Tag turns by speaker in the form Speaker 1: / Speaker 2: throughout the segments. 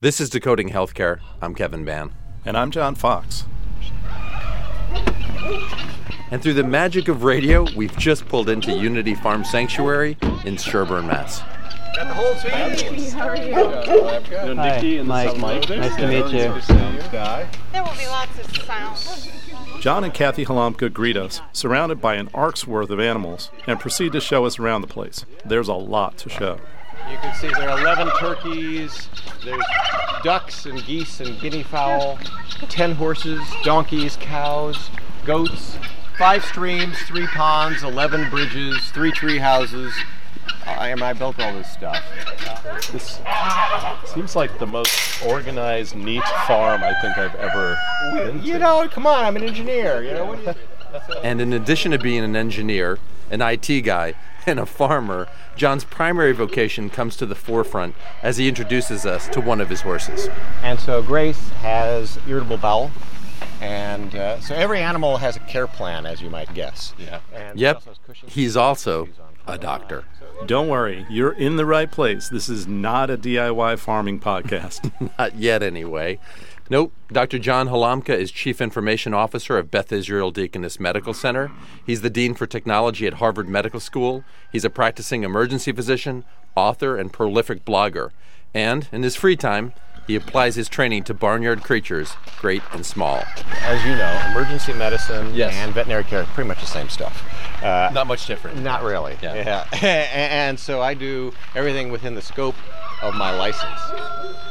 Speaker 1: This is Decoding Healthcare. I'm Kevin Ban.
Speaker 2: And I'm John Fox.
Speaker 1: And through the magic of radio, we've just pulled into Unity Farm Sanctuary in Sherborn, Mass.
Speaker 3: Got the whole team.
Speaker 4: How are you?
Speaker 5: Hi, Mike. Nice to meet you.
Speaker 4: There will be lots of sound.
Speaker 2: John and Kathy Halamka greet us, surrounded by an ark's worth of animals, and proceed to show us around the place. There's a lot to show.
Speaker 3: You can see there are 11 turkeys, there's ducks and geese and guinea fowl, 10 horses, donkeys, cows, goats, five streams, three ponds, 11 bridges, three tree houses. I, I built all this stuff.
Speaker 6: This seems like the most organized, neat farm I think I've ever been to.
Speaker 3: You know, come on, I'm an engineer. You know, what do you,
Speaker 1: And in addition to being an engineer, an IT guy, and a farmer, John's primary vocation comes to the forefront as he introduces us to one of his horses.
Speaker 3: And so Grace has irritable bowel. And uh, so every animal has a care plan, as you might guess.
Speaker 6: Yeah.
Speaker 3: And
Speaker 1: Yep,
Speaker 3: also
Speaker 1: he's also a doctor.
Speaker 2: Don't worry, you're in the right place. This is not a DIY farming podcast.
Speaker 1: Not yet, anyway. Nope. Dr. John Halamka is Chief Information Officer of Beth Israel Deaconess Medical Center. He's the Dean for Technology at Harvard Medical School. He's a practicing emergency physician, author, and prolific blogger. And in his free time, he applies his training to barnyard creatures, great and small.
Speaker 3: As you know, emergency medicine
Speaker 1: Yes.
Speaker 3: and veterinary care are pretty much the same stuff. Uh,
Speaker 1: Not much different.
Speaker 3: Not really.
Speaker 1: Yeah.
Speaker 3: and so I do everything within the scope of my license.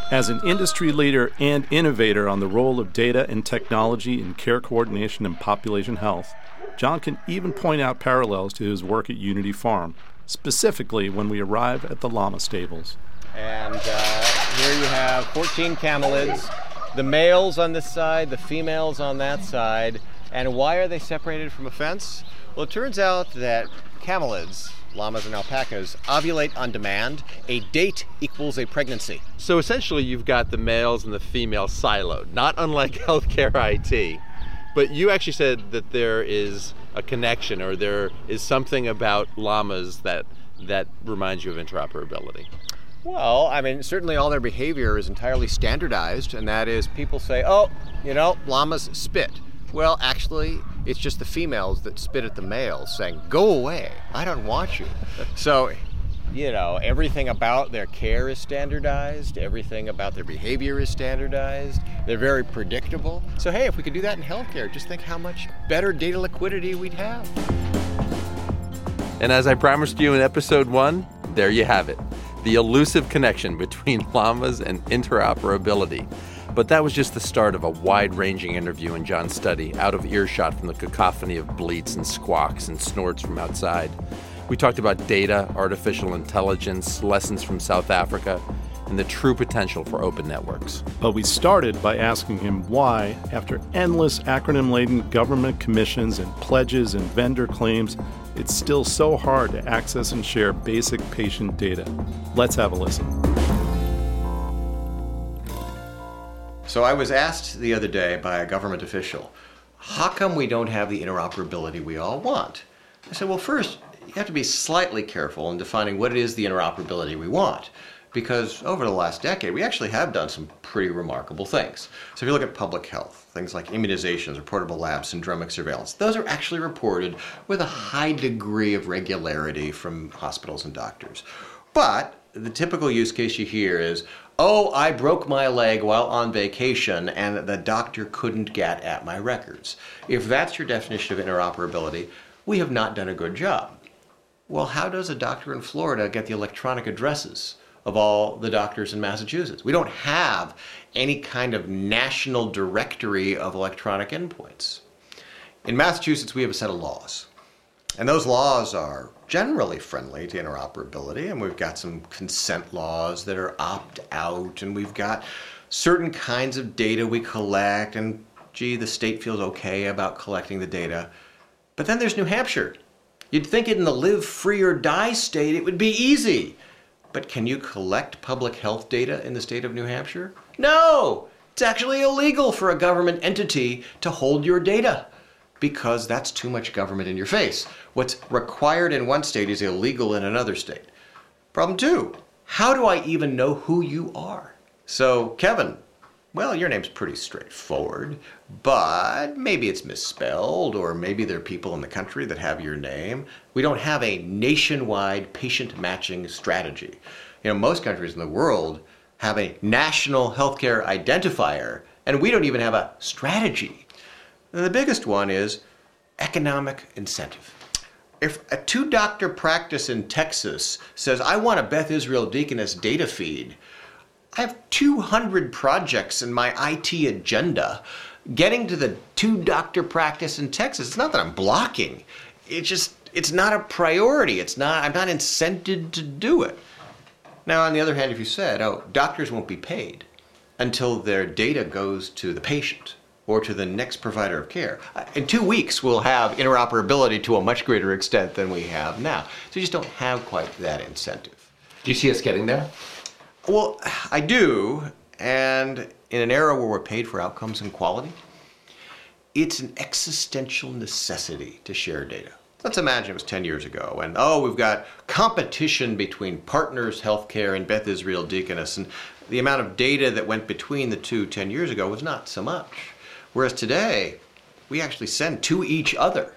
Speaker 2: As an industry leader and innovator on the role of data and technology in care coordination and population health, John can even point out parallels to his work at Unity Farm, specifically when we arrive at the llama stables.
Speaker 3: And uh, here you have 14 camelids, the males on this side, the females on that side. And why are they separated from a fence? Well, it turns out that camelids, llamas and alpacas, ovulate on demand. A date equals a pregnancy.
Speaker 1: So essentially, you've got the males and the females siloed, not unlike healthcare IT. But you actually said that there is a connection, or there is something about llamas that that reminds you of interoperability.
Speaker 3: Well, I mean, certainly all their behavior is entirely standardized, and that is people say, oh, you know, llamas spit. Well, actually, it's just the females that spit at the males saying, go away, I don't want you. So, you know, everything about their care is standardized, everything about their behavior is standardized, they're very predictable. So, hey, if we could do that in healthcare, just think how much better data liquidity we'd have.
Speaker 1: And as I promised you in episode one, there you have it the elusive connection between llamas and interoperability. But that was just the start of a wide ranging interview in John's study, out of earshot from the cacophony of bleats and squawks and snorts from outside. We talked about data, artificial intelligence, lessons from South Africa, and the true potential for open networks.
Speaker 2: But we started by asking him why, after endless acronym laden government commissions and pledges and vendor claims, it's still so hard to access and share basic patient data. Let's have a listen.
Speaker 3: So I was asked the other day by a government official, how come we don't have the interoperability we all want? I said, well, first, you have to be slightly careful in defining what it is the interoperability we want. Because over the last decade, we actually have done some pretty remarkable things. So if you look at public health, things like immunizations, reportable labs, syndromic surveillance, those are actually reported with a high degree of regularity from hospitals and doctors. But the typical use case you hear is, oh, I broke my leg while on vacation and the doctor couldn't get at my records. If that's your definition of interoperability, we have not done a good job. Well, how does a doctor in Florida get the electronic addresses of all the doctors in Massachusetts? We don't have any kind of national directory of electronic endpoints. In Massachusetts, we have a set of laws. And those laws are generally friendly to interoperability, and we've got some consent laws that are opt out, and we've got certain kinds of data we collect, and gee, the state feels okay about collecting the data. But then there's New Hampshire. You'd think in the live free or die state it would be easy. But can you collect public health data in the state of New Hampshire? No! It's actually illegal for a government entity to hold your data because that's too much government in your face. What's required in one state is illegal in another state. Problem two how do I even know who you are? So, Kevin, well, your name's pretty straightforward, but maybe it's misspelled, or maybe there are people in the country that have your name. We don't have a nationwide patient matching strategy. You know, most countries in the world have a national healthcare identifier, and we don't even have a strategy. And the biggest one is economic incentive. If a two doctor practice in Texas says, I want a Beth Israel Deaconess data feed, I have 200 projects in my IT agenda. Getting to the two doctor practice in Texas, it's not that I'm blocking. It's just, it's not a priority. It's not, I'm not incented to do it. Now, on the other hand, if you said, oh, doctors won't be paid until their data goes to the patient or to the next provider of care. Uh, In two weeks, we'll have interoperability to a much greater extent than we have now. So you just don't have quite that incentive.
Speaker 1: Do you see us getting there?
Speaker 3: Well, I do, and in an era where we're paid for outcomes and quality, it's an existential necessity to share data. Let's imagine it was 10 years ago, and oh, we've got competition between Partners Healthcare and Beth Israel Deaconess, and the amount of data that went between the two 10 years ago was not so much. Whereas today, we actually send to each other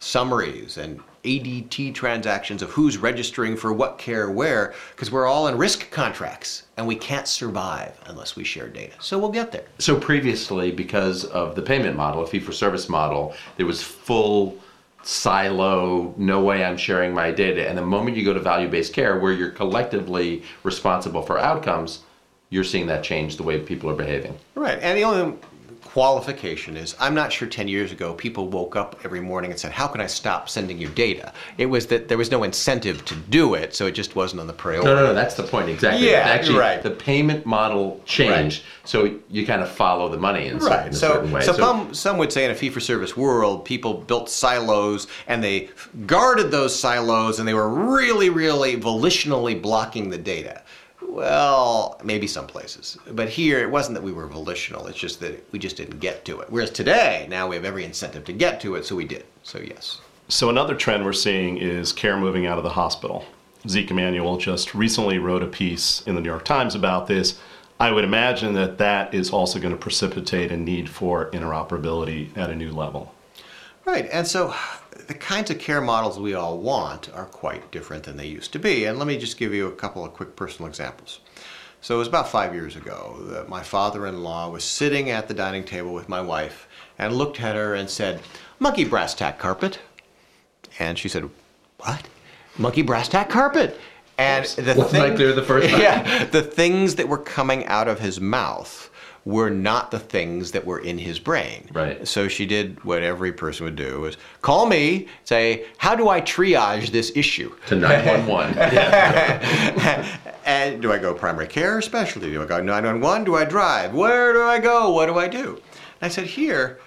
Speaker 3: summaries and ADT transactions of who's registering for what care where, because we're all in risk contracts and we can't survive unless we share data. So we'll get there.
Speaker 1: So previously, because of the payment model, a fee for service model, there was full silo, no way I'm sharing my data. And the moment you go to value based care, where you're collectively responsible for outcomes, you're seeing that change the way people are behaving.
Speaker 3: Right. And the only qualification is I'm not sure 10 years ago people woke up every morning and said, How can I stop sending you data? It was that there was no incentive to do it, so it just wasn't on the priority.
Speaker 1: No, no, no, that's the point exactly.
Speaker 3: Yeah,
Speaker 1: Actually,
Speaker 3: right.
Speaker 1: The payment model changed, so you kind of follow the money in, in
Speaker 3: Right.
Speaker 1: a
Speaker 3: So,
Speaker 1: certain way.
Speaker 3: so, some, some would say in a fee for service world, people built silos and they guarded those silos and they were really, really volitionally blocking the data. Well, maybe some places. But here, it wasn't that we were volitional, it's just that we just didn't get to it. Whereas today, now we have every incentive to get to it, so we did. So, yes.
Speaker 2: So another trend we're seeing is care moving out of the hospital. Zeke Emanuel just recently wrote a piece in the New York Times about this. I would imagine that that is also going to precipitate a need for interoperability at a new level.
Speaker 3: Right, and so the kinds of care models we all want are quite different than they used to be. And let me just give you a couple of quick personal examples. So it was about five years ago that my father in law was sitting at the dining table with my wife and looked at her and said, Monkey brass tack carpet. And she said, What? Monkey brass tack carpet. And the
Speaker 1: Wasn't the first time?
Speaker 3: Yeah, the things that were coming out of his mouth were not the things that were in his brain.
Speaker 1: Right.
Speaker 3: So she did what every person would do is call me, say, how do I triage this issue?
Speaker 1: to 911.
Speaker 3: and do I go primary care or specialty? Do I go 911? Do I drive? Where do I go? What do I do? And I said, here,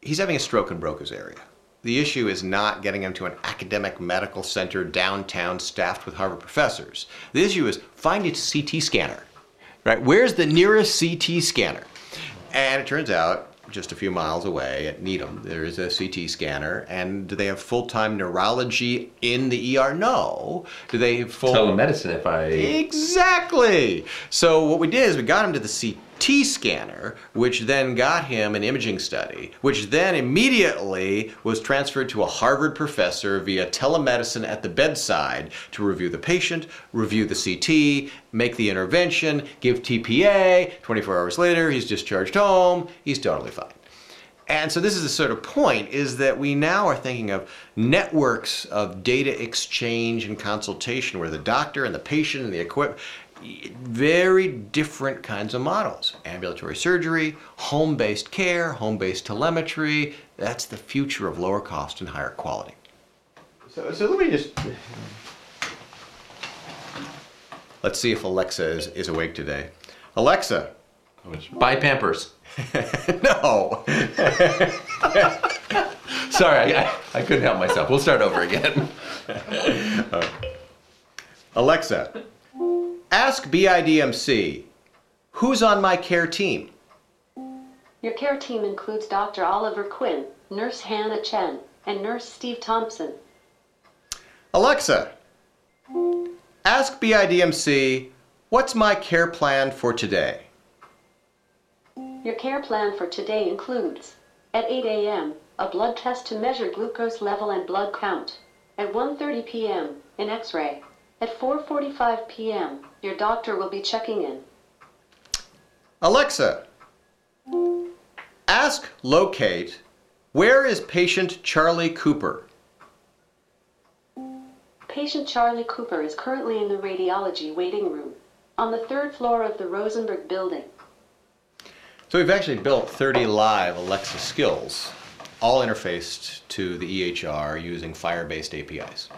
Speaker 3: he's having a stroke and Broca's area. The issue is not getting him to an academic medical center downtown staffed with Harvard professors. The issue is find a CT scanner. Right? Where's the nearest CT scanner? And it turns out, just a few miles away at Needham, there is a CT scanner. And do they have full time neurology in the ER? No. Do they have full
Speaker 1: Telemedicine, if I.
Speaker 3: Exactly. So what we did is we got him to the CT scanner, which then got him an imaging study, which then immediately was transferred to a Harvard professor via telemedicine at the bedside to review the patient, review the CT, make the intervention, give TPA. 24 hours later, he's discharged home. He's totally fine. And so this is the sort of point is that we now are thinking of networks of data exchange and consultation where the doctor and the patient and the equipment very different kinds of models. Ambulatory surgery, home-based care, home-based telemetry, that's the future of lower cost and higher quality. So, so let me just Let's see if Alexa is, is awake today. Alexa.
Speaker 1: Buy Pampers.
Speaker 3: No.
Speaker 1: Sorry, I, I couldn't help myself. We'll start over again.
Speaker 3: Uh, Alexa, ask BIDMC, who's on my care team?
Speaker 7: Your care team includes Dr. Oliver Quinn, Nurse Hannah Chen, and Nurse Steve Thompson.
Speaker 3: Alexa, ask BIDMC, what's my care plan for today?
Speaker 7: Your care plan for today includes at 8 a.m. a blood test to measure glucose level and blood count. At 1:30 p.m. an X-ray. At 4:45 p.m. your doctor will be checking in.
Speaker 3: Alexa, ask locate where is patient Charlie Cooper?
Speaker 7: Patient Charlie Cooper is currently in the radiology waiting room on the third floor of the Rosenberg building.
Speaker 3: So we've actually built 30 live Alexa skills, all interfaced to the EHR using FHIR-based APIs.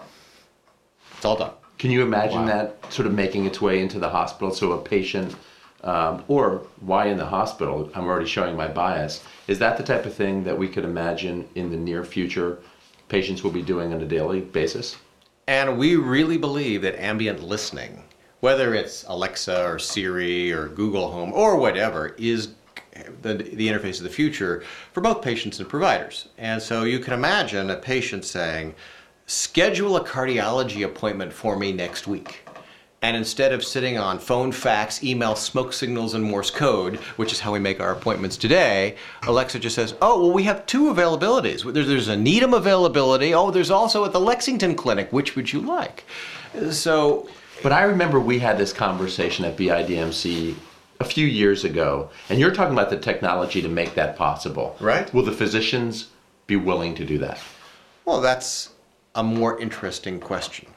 Speaker 3: It's all done.
Speaker 1: Can you imagine that sort of making its way into the hospital? So a patient, um, or why in the hospital? I'm already showing my bias. Is that the type of thing that we could imagine in the near future patients will be doing on a daily basis?
Speaker 3: And we really believe that ambient listening, whether it's Alexa or Siri or Google Home or whatever, is the, the interface of the future for both patients and providers. And so you can imagine a patient saying, schedule a cardiology appointment for me next week. And instead of sitting on phone, fax, email, smoke signals, and Morse code, which is how we make our appointments today, Alexa just says, Oh, well, we have two availabilities. There's, there's a Needham availability. Oh, there's also at the Lexington Clinic. Which would you like? So,
Speaker 1: But I remember we had this conversation at BIDMC a few years ago, and you're talking about the technology to make that possible.
Speaker 3: Right.
Speaker 1: Will the physicians be willing to do that?
Speaker 3: well, that's a more interesting question.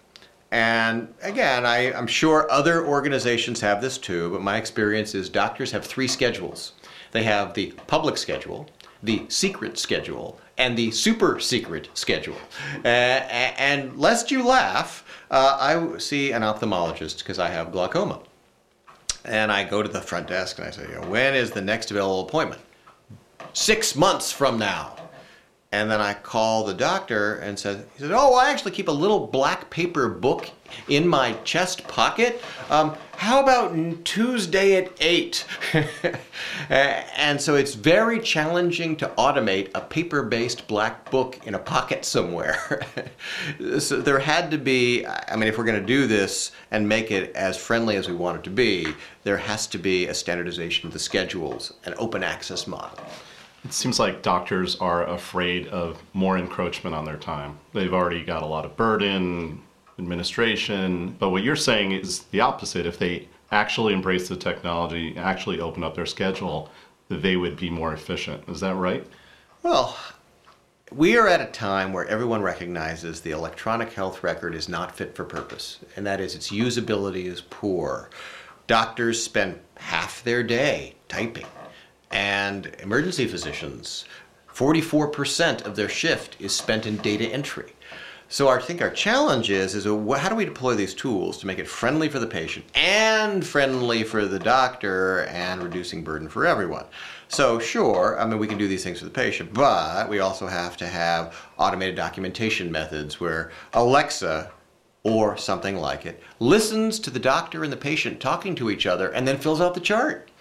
Speaker 3: And again, I, I'm sure other organizations have this too, but my experience is doctors have three schedules. They have the public schedule, the secret schedule, and the super secret schedule. Uh, and lest you laugh, uh, I see an ophthalmologist because I have glaucoma. And I go to the front desk and I say, when is the next available appointment? Six months from now. And then I call the doctor and said, he said, oh, I actually keep a little black paper book in my chest pocket. Um, how about Tuesday at 8? and so it's very challenging to automate a paper-based black book in a pocket somewhere. so there had to be, I mean, if we're going to do this and make it as friendly as we want it to be, there has to be a standardization of the schedules, an open access model.
Speaker 2: It seems like doctors are afraid of more encroachment on their time. They've already got a lot of burden, administration, but what you're saying is the opposite. If they actually embrace the technology, actually open up their schedule, they would be more efficient. Is that right?
Speaker 3: Well, we are at a time where everyone recognizes the electronic health record is not fit for purpose, and that is its usability is poor. Doctors spend half their day typing, and emergency physicians, 44% of their shift is spent in data entry. So I think our challenge is, is how do we deploy these tools to make it friendly for the patient and friendly for the doctor and reducing burden for everyone? So sure, I mean, we can do these things for the patient, but we also have to have automated documentation methods where Alexa or something like it listens to the doctor and the patient talking to each other and then fills out the chart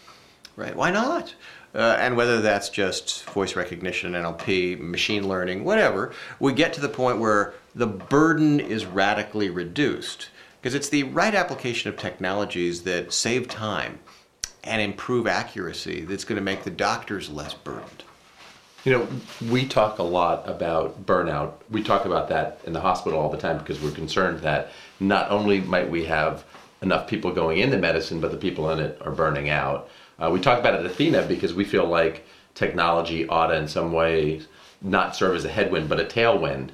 Speaker 3: right? Why not? Uh, and whether that's just voice recognition, NLP, machine learning, whatever, we get to the point where the burden is radically reduced. Because it's the right application of technologies that save time and improve accuracy that's going to make the doctors less burdened.
Speaker 1: You know, we talk a lot about burnout. We talk about that in the hospital all the time because we're concerned that not only might we have enough people going into medicine, but the people in it are burning out. Uh, we talk about it at Athena because we feel like technology ought to, in some ways, not serve as a headwind, but a tailwind.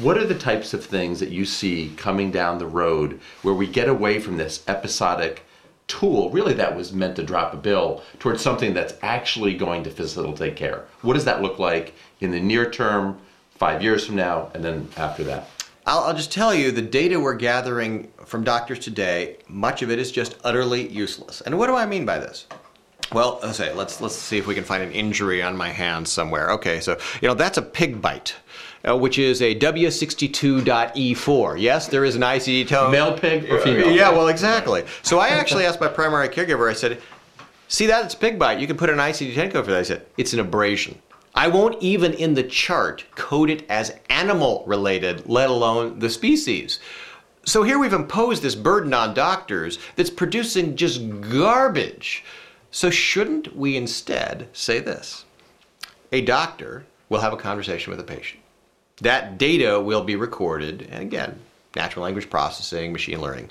Speaker 1: What are the types of things that you see coming down the road where we get away from this episodic tool, really that was meant to drop a bill, towards something that's actually going to facilitate care? What does that look like in the near term, five years from now, and then after that?
Speaker 3: I'll, I'll just tell you the data we're gathering from doctors today, much of it is just utterly useless. And what do I mean by this? Well, let's say let's let's see if we can find an injury on my hand somewhere. Okay, so you know that's a pig bite, uh, which is a W62.E4. Yes, there is an ICD-10.
Speaker 1: Male pig or female?
Speaker 3: Yeah,
Speaker 1: pig?
Speaker 3: well, exactly. So I actually asked my primary caregiver. I said, "See that? It's pig bite. You can put an ICD-10 code for that." I said, "It's an abrasion." I won't even in the chart code it as animal related, let alone the species. So here we've imposed this burden on doctors that's producing just garbage. So, shouldn't we instead say this? A doctor will have a conversation with a patient. That data will be recorded, and again, natural language processing, machine learning.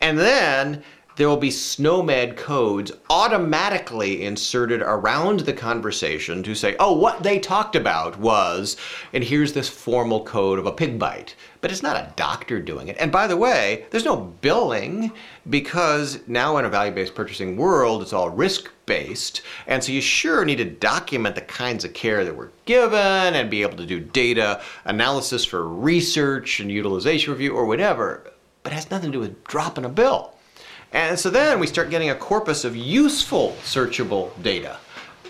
Speaker 3: And then there will be SNOMED codes automatically inserted around the conversation to say, oh, what they talked about was, and here's this formal code of a pig bite. But it's not a doctor doing it. And by the way, there's no billing because now in a value based purchasing world, it's all risk based. And so you sure need to document the kinds of care that were given and be able to do data analysis for research and utilization review or whatever. But it has nothing to do with dropping a bill. And so then we start getting a corpus of useful searchable data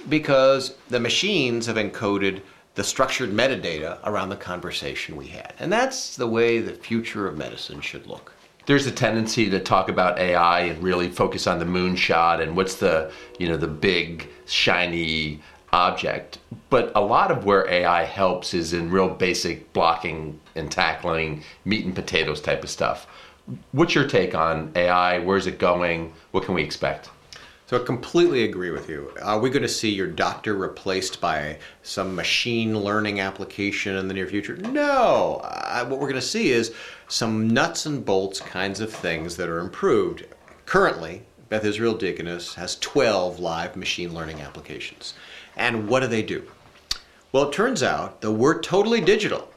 Speaker 3: because the machines have encoded the structured metadata around the conversation we had. And that's the way the future of medicine should look.
Speaker 1: There's a tendency to talk about AI and really focus on the moonshot and what's the, you know, the big shiny object. But a lot of where AI helps is in real basic blocking and tackling, meat and potatoes type of stuff. What's your take on AI? Where's it going? What can we expect?
Speaker 3: So I completely agree with you. Are we going to see your doctor replaced by some machine learning application in the near future? No. What we're going to see is some nuts and bolts kinds of things that are improved. Currently, Beth Israel Deaconess has 12 live machine learning applications. And what do they do? Well, it turns out that we're totally digital.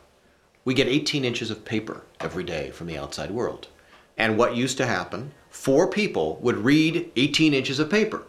Speaker 3: We get 18 inches of paper every day from the outside world. And what used to happen, four people would read 18 inches of paper.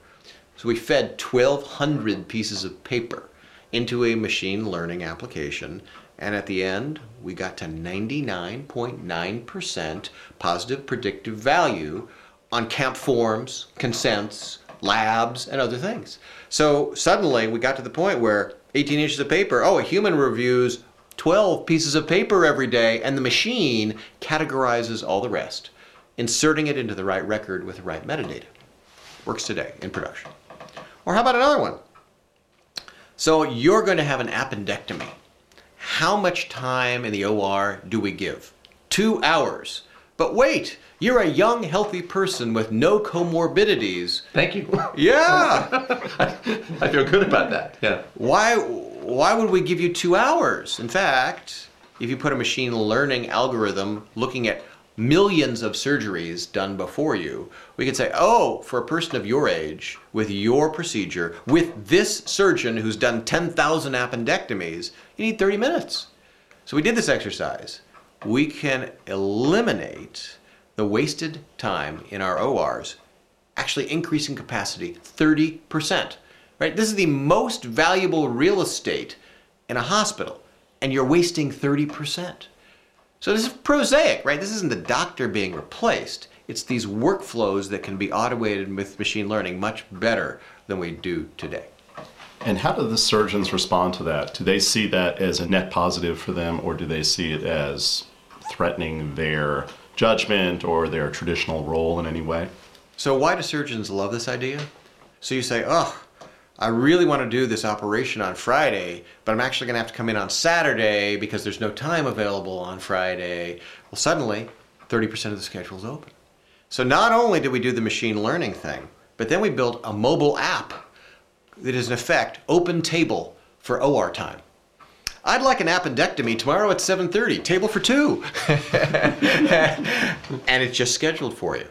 Speaker 3: So we fed 1,200 pieces of paper into a machine learning application. And at the end, we got to 99.9% positive predictive value on CAMP forms, consents, labs, and other things. So suddenly we got to the point where 18 inches of paper, oh, a human reviews 12 pieces of paper every day, and the machine categorizes all the rest inserting it into the right record with the right metadata. Works today in production. Or how about another one? So you're going to have an appendectomy. How much time in the OR do we give? Two hours. But wait, you're a young, healthy person with no comorbidities.
Speaker 1: Thank you.
Speaker 3: Yeah.
Speaker 1: I feel good about that. Yeah.
Speaker 3: Why why would we give you 2 hours? In fact, if you put a machine learning algorithm looking at millions of surgeries done before you, we could say, oh, for a person of your age, with your procedure, with this surgeon who's done 10,000 appendectomies, you need 30 minutes. So we did this exercise. We can eliminate the wasted time in our ORs, actually increasing capacity 30%. Right? This is the most valuable real estate in a hospital, and you're wasting 30%. So this is prosaic, right? This isn't the doctor being replaced. It's these workflows that can be automated with machine learning much better than we do today.
Speaker 2: And how do the surgeons respond to that? Do they see that as a net positive for them, or do they see it as threatening their judgment or their traditional role in any way?
Speaker 3: So, why do surgeons love this idea? So, you say, oh, I really want to do this operation on Friday, but I'm actually going to have to come in on Saturday because there's no time available on Friday. Well, suddenly, 30% of the schedule is open. So not only did we do the machine learning thing, but then we built a mobile app that is in effect open table for OR time. I'd like an appendectomy tomorrow at 7:30, table for 2. and it's just scheduled for you.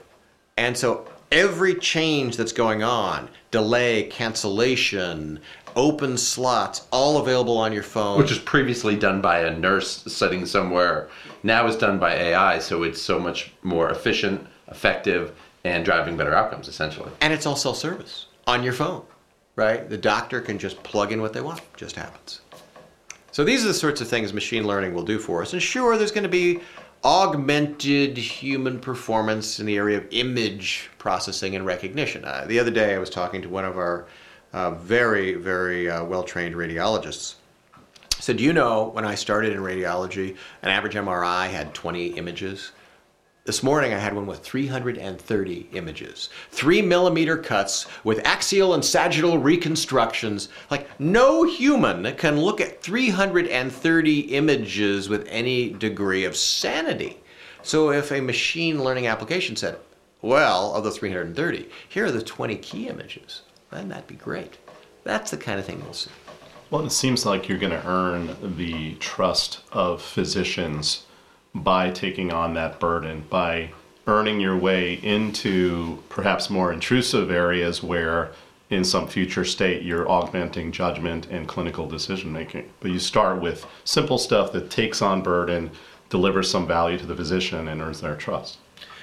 Speaker 3: And so every change that's going on delay, cancellation, open slots, all available on your phone.
Speaker 1: Which was previously done by a nurse sitting somewhere. Now it's done by AI, so it's so much more efficient, effective, and driving better outcomes, essentially.
Speaker 3: And it's all self service on your phone, right? The doctor can just plug in what they want, it just happens. So these are the sorts of things machine learning will do for us. And sure, there's going to be augmented human performance in the area of image processing and recognition. Uh, the other day, I was talking to one of our uh, very, very uh, well trained radiologists. I said, Do you know when I started in radiology, an average MRI had 20 images? This morning I had one with 330 images. Three millimeter cuts with axial and sagittal reconstructions. Like, no human can look at 330 images with any degree of sanity. So if a machine learning application said, well, of the 330, here are the 20 key images, then that'd be great. That's the kind of thing we'll see.
Speaker 2: Well, it seems like you're going to earn the trust of physicians by taking on that burden, by earning your way into perhaps more intrusive areas where in some future state you're augmenting judgment and clinical decision making. But you start with simple stuff that takes on burden, delivers some value to the physician, and earns their trust.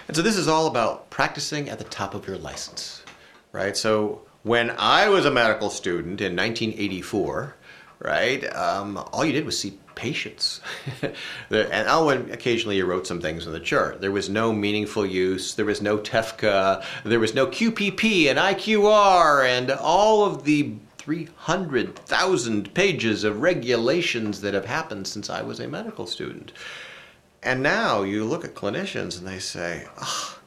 Speaker 3: And so this is all about practicing at the top of your license, right? So when I was a medical student in 1984, right, um, all you did was see patients. and and occasionally wrote some things on the chart. There was no meaningful use, there was no TEFCA, there was no QPP and IQR, and all of the 300,000 pages of regulations that have happened since I was a medical student. And now you look at clinicians and they say, oh,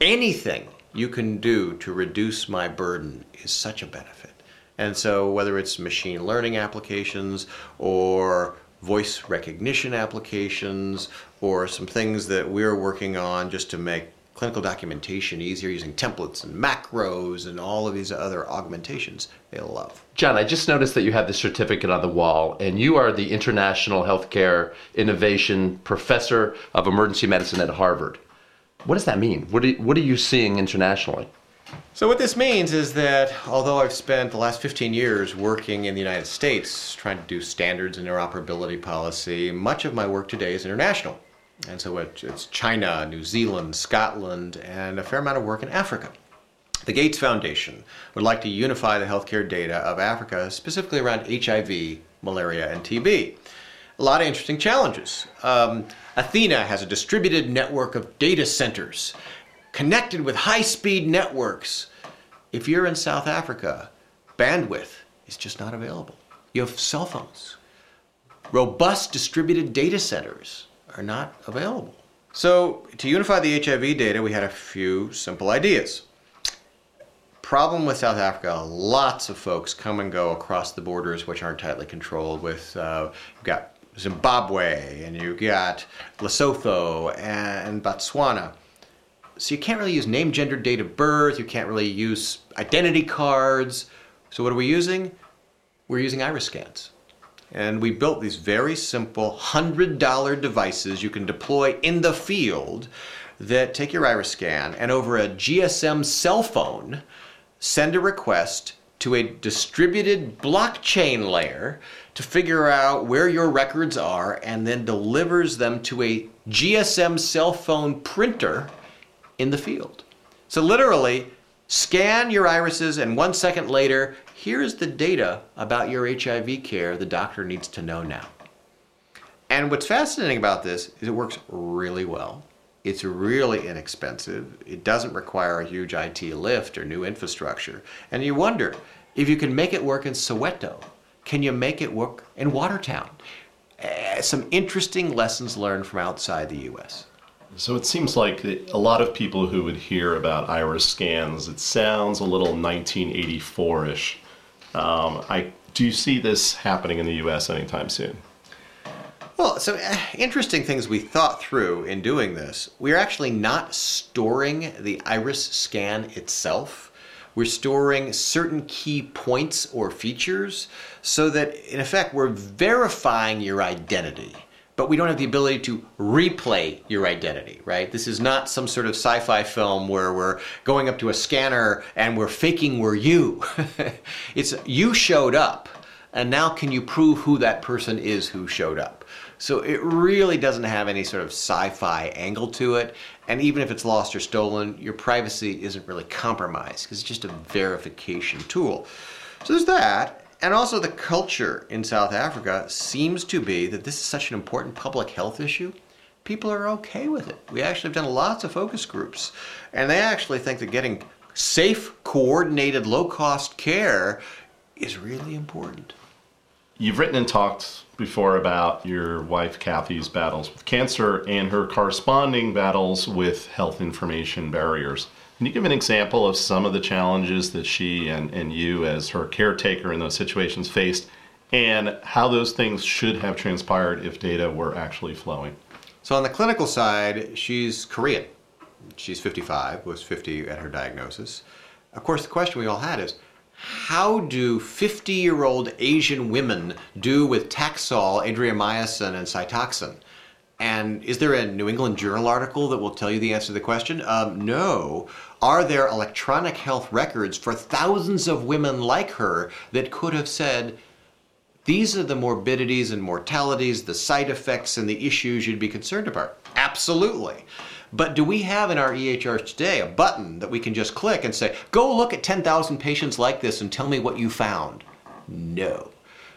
Speaker 3: anything you can do to reduce my burden is such a benefit. And so, whether it's machine learning applications or voice recognition applications or some things that we're working on just to make clinical documentation easier using templates and macros and all of these other augmentations they love.
Speaker 1: John, I just noticed that you have the certificate on the wall, and you are the International Healthcare Innovation Professor of Emergency Medicine at Harvard. What does that mean? What are, what are you seeing internationally?
Speaker 3: So, what this means is that although I've spent the last 15 years working in the United States trying to do standards and interoperability policy, much of my work today is international. And so it's China, New Zealand, Scotland, and a fair amount of work in Africa. The Gates Foundation would like to unify the healthcare data of Africa, specifically around HIV, malaria, and TB. A lot of interesting challenges. Um, Athena has a distributed network of data centers connected with high speed networks. If you're in South Africa, bandwidth is just not available. You have cell phones. Robust distributed data centers are not available. So, to unify the HIV data, we had a few simple ideas. Problem with South Africa lots of folks come and go across the borders, which aren't tightly controlled. With uh, you've got Zimbabwe and you've got Lesotho and Botswana. So you can't really use name, gender, date of birth. You can't really use identity cards. So what are we using? We're using iris scans. And we built these very simple $100 devices you can deploy in the field that take your iris scan and over a GSM cell phone send a request to a distributed blockchain layer to figure out where your records are and then delivers them to a GSM cell phone printer in the field. So literally, scan your irises and one second later, here's the data about your HIV care the doctor needs to know now. And what's fascinating about this is it works really well. It's really inexpensive. It doesn't require a huge IT lift or new infrastructure. And you wonder if you can make it work in Soweto, can you make it work in Watertown? Uh, some interesting lessons learned from outside the US.
Speaker 2: So it seems like a lot of people who would hear about iris scans, it sounds a little 1984-ish. Um, I do you see this happening in the U.S. anytime soon?
Speaker 3: Well, so uh, interesting things we thought through in doing this. We're actually not storing the iris scan itself. We're storing certain key points or features so that, in effect, we're verifying your identity but we don't have the ability to replay your identity, right? This is not some sort of sci fi film where we're going up to a scanner and we're faking we're you. it's you showed up, and now can you prove who that person is who showed up? So it really doesn't have any sort of sci fi angle to it. And even if it's lost or stolen, your privacy isn't really compromised because it's just a verification tool. So there's that. And also, the culture in South Africa seems to be that this is such an important public health issue. People are okay with it. We actually have done lots of focus groups, and they actually think that getting safe, coordinated, low cost care is really important.
Speaker 2: You've written and talked before about your wife Kathy's battles with cancer and her corresponding battles with health information barriers. Can you give an example of some of the challenges that she and, and you, as her caretaker in those situations, faced, and how those things should have transpired if data were actually flowing?
Speaker 3: So, on the clinical side, she's Korean. She's 55, was 50 at her diagnosis. Of course, the question we all had is how do 50 year old Asian women do with Taxol, adriamycin, and Cytoxan? And is there a New England Journal article that will tell you the answer to the question? Um, no. Are there electronic health records for thousands of women like her that could have said, these are the morbidities and mortalities, the side effects, and the issues you'd be concerned about? Absolutely. But do we have in our EHRs today a button that we can just click and say, go look at 10,000 patients like this and tell me what you found? No.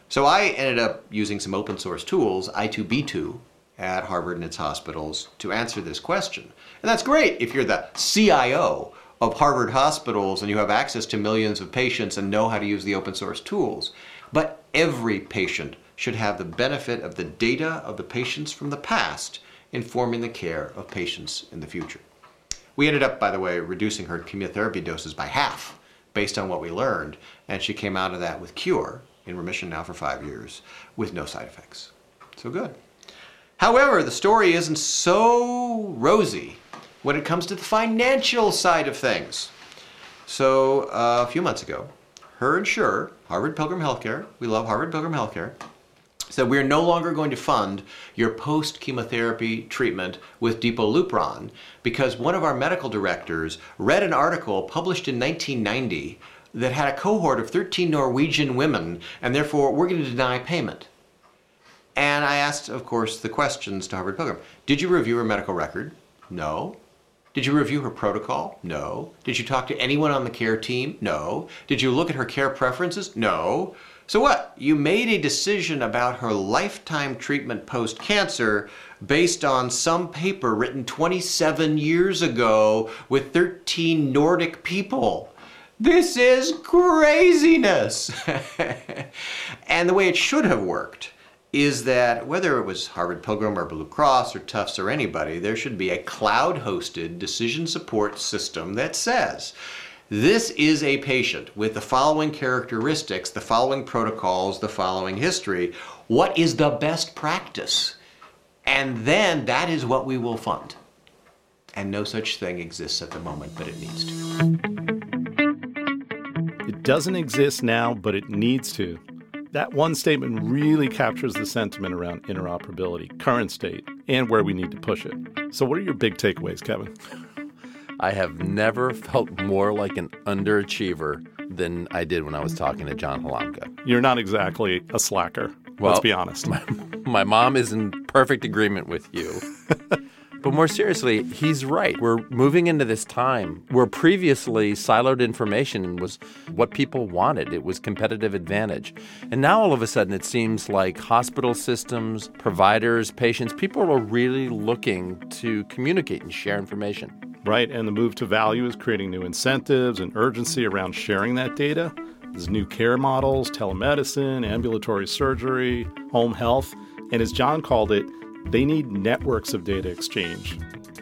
Speaker 3: So I ended up using some open source tools, I2B2, at Harvard and its hospitals to answer this question. And that's great if you're the CIO of Harvard hospitals and you have access to millions of patients and know how to use the open source tools. But every patient should have the benefit of the data of the patients from the past informing the care of patients in the future. We ended up, by the way, reducing her chemotherapy doses by half based on what we learned, and she came out of that with cure, in remission now for five years, with no side effects. So good. However, the story isn't so rosy when it comes to the financial side of things. So, uh, a few months ago, her insurer, Harvard Pilgrim Healthcare, we love Harvard Pilgrim Healthcare, said we're no longer going to fund your post chemotherapy treatment with Depo-Lupron because one of our medical directors read an article published in 1990 that had a cohort of 13 Norwegian women, and therefore we're going to deny payment. And I asked, of course, the questions to Harvard Pilgrim. Did you review her medical record? No. Did you review her protocol? No. Did you talk to anyone on the care team? No. Did you look at her care preferences? No. So what? You made a decision about her lifetime treatment post cancer based on some paper written 27 years ago with 13 Nordic people. This is craziness. and the way it should have worked is that whether it was Harvard Pilgrim or Blue Cross or Tufts or anybody, there should be a cloud hosted decision support system that says, this is a patient with the following characteristics, the following protocols, the following history. What is the best practice? And then that is what we will fund. And no such thing exists at the moment, but it needs to.
Speaker 2: It doesn't exist now, but it needs to. That one statement really captures the sentiment around interoperability, current state, and where we need to push it. So, what are your big takeaways, Kevin?
Speaker 1: I have never felt more like an underachiever than I did when I was talking to John Halamka.
Speaker 2: You're not exactly a slacker. Well, let's be honest.
Speaker 1: My, my mom is in perfect agreement with you. But more seriously, he's right. We're moving into this time where previously siloed information was what people wanted. It was competitive advantage. And now all of a sudden it seems like hospital systems, providers, patients, people are really looking to communicate and share information.
Speaker 2: Right. And the move to value is creating new incentives and urgency around sharing that data. There's new care models, telemedicine, ambulatory surgery, home health. And as John called it, they need networks of data exchange.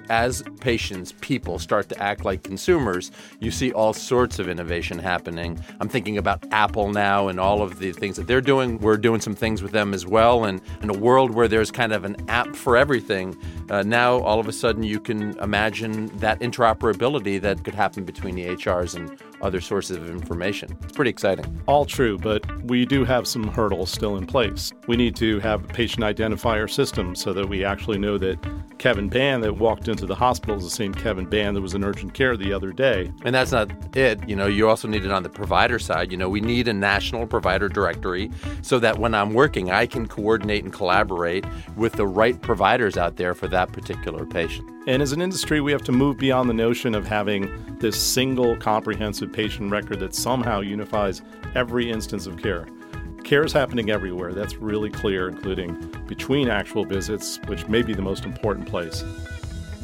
Speaker 1: As patients, people start to act like consumers, you see all sorts of innovation happening. I'm thinking about Apple now and all of the things that they're doing. We're doing some things with them as well. And in a world where there's kind of an app for everything, uh, now all of a sudden you can imagine that interoperability that could happen between the HRs and other sources of information. It's pretty exciting.
Speaker 2: All true, but we do have some hurdles still in place. We need to have a patient identifier system so that we actually know that Kevin Ban that walked into the hospital is the same Kevin Ban that was in urgent care the other day.
Speaker 1: And that's not it. You know, you also need it on the provider side. You know, we need a national provider directory so that when I'm working, I can coordinate and collaborate with the right providers out there for that particular patient.
Speaker 2: And as an industry, we have to move beyond the notion of having this single comprehensive patient record that somehow unifies every instance of care. Care is happening everywhere. That's really clear, including between actual visits, which may be the most important place.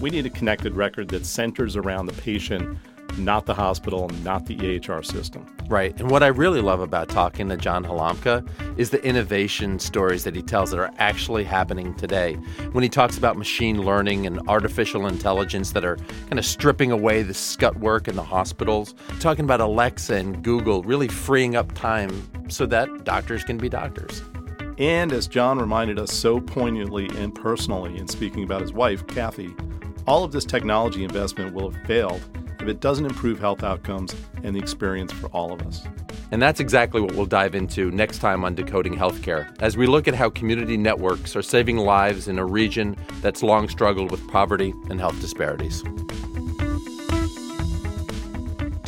Speaker 2: We need a connected record that centers around the patient not the hospital, not the EHR system.
Speaker 1: Right. And what I really love about talking to John Halamka is the innovation stories that he tells that are actually happening today. When he talks about machine learning and artificial intelligence that are kind of stripping away the scut work in the hospitals, talking about Alexa and Google really freeing up time so that doctors can be doctors.
Speaker 2: And as John reminded us so poignantly and personally in speaking about his wife, Kathy, all of this technology investment will have failed if it doesn't improve health outcomes and the experience for all of us.
Speaker 1: And that's exactly what we'll dive into next time on Decoding Healthcare, as we look at how community networks are saving lives in a region that's long struggled with poverty and health disparities.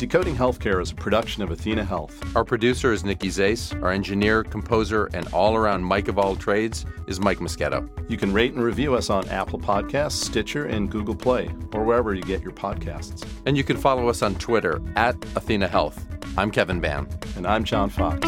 Speaker 2: Decoding Healthcare is a production of Athena Health.
Speaker 1: Our producer is Nikki Zase. Our engineer, composer, and all around Mike of all trades is Mike Moschetto.
Speaker 2: You can rate and review us on Apple Podcasts, Stitcher, and Google Play, or wherever you get your podcasts.
Speaker 1: And you can follow us on Twitter at Athena Health. I'm Kevin Ban.
Speaker 2: And I'm John Fox.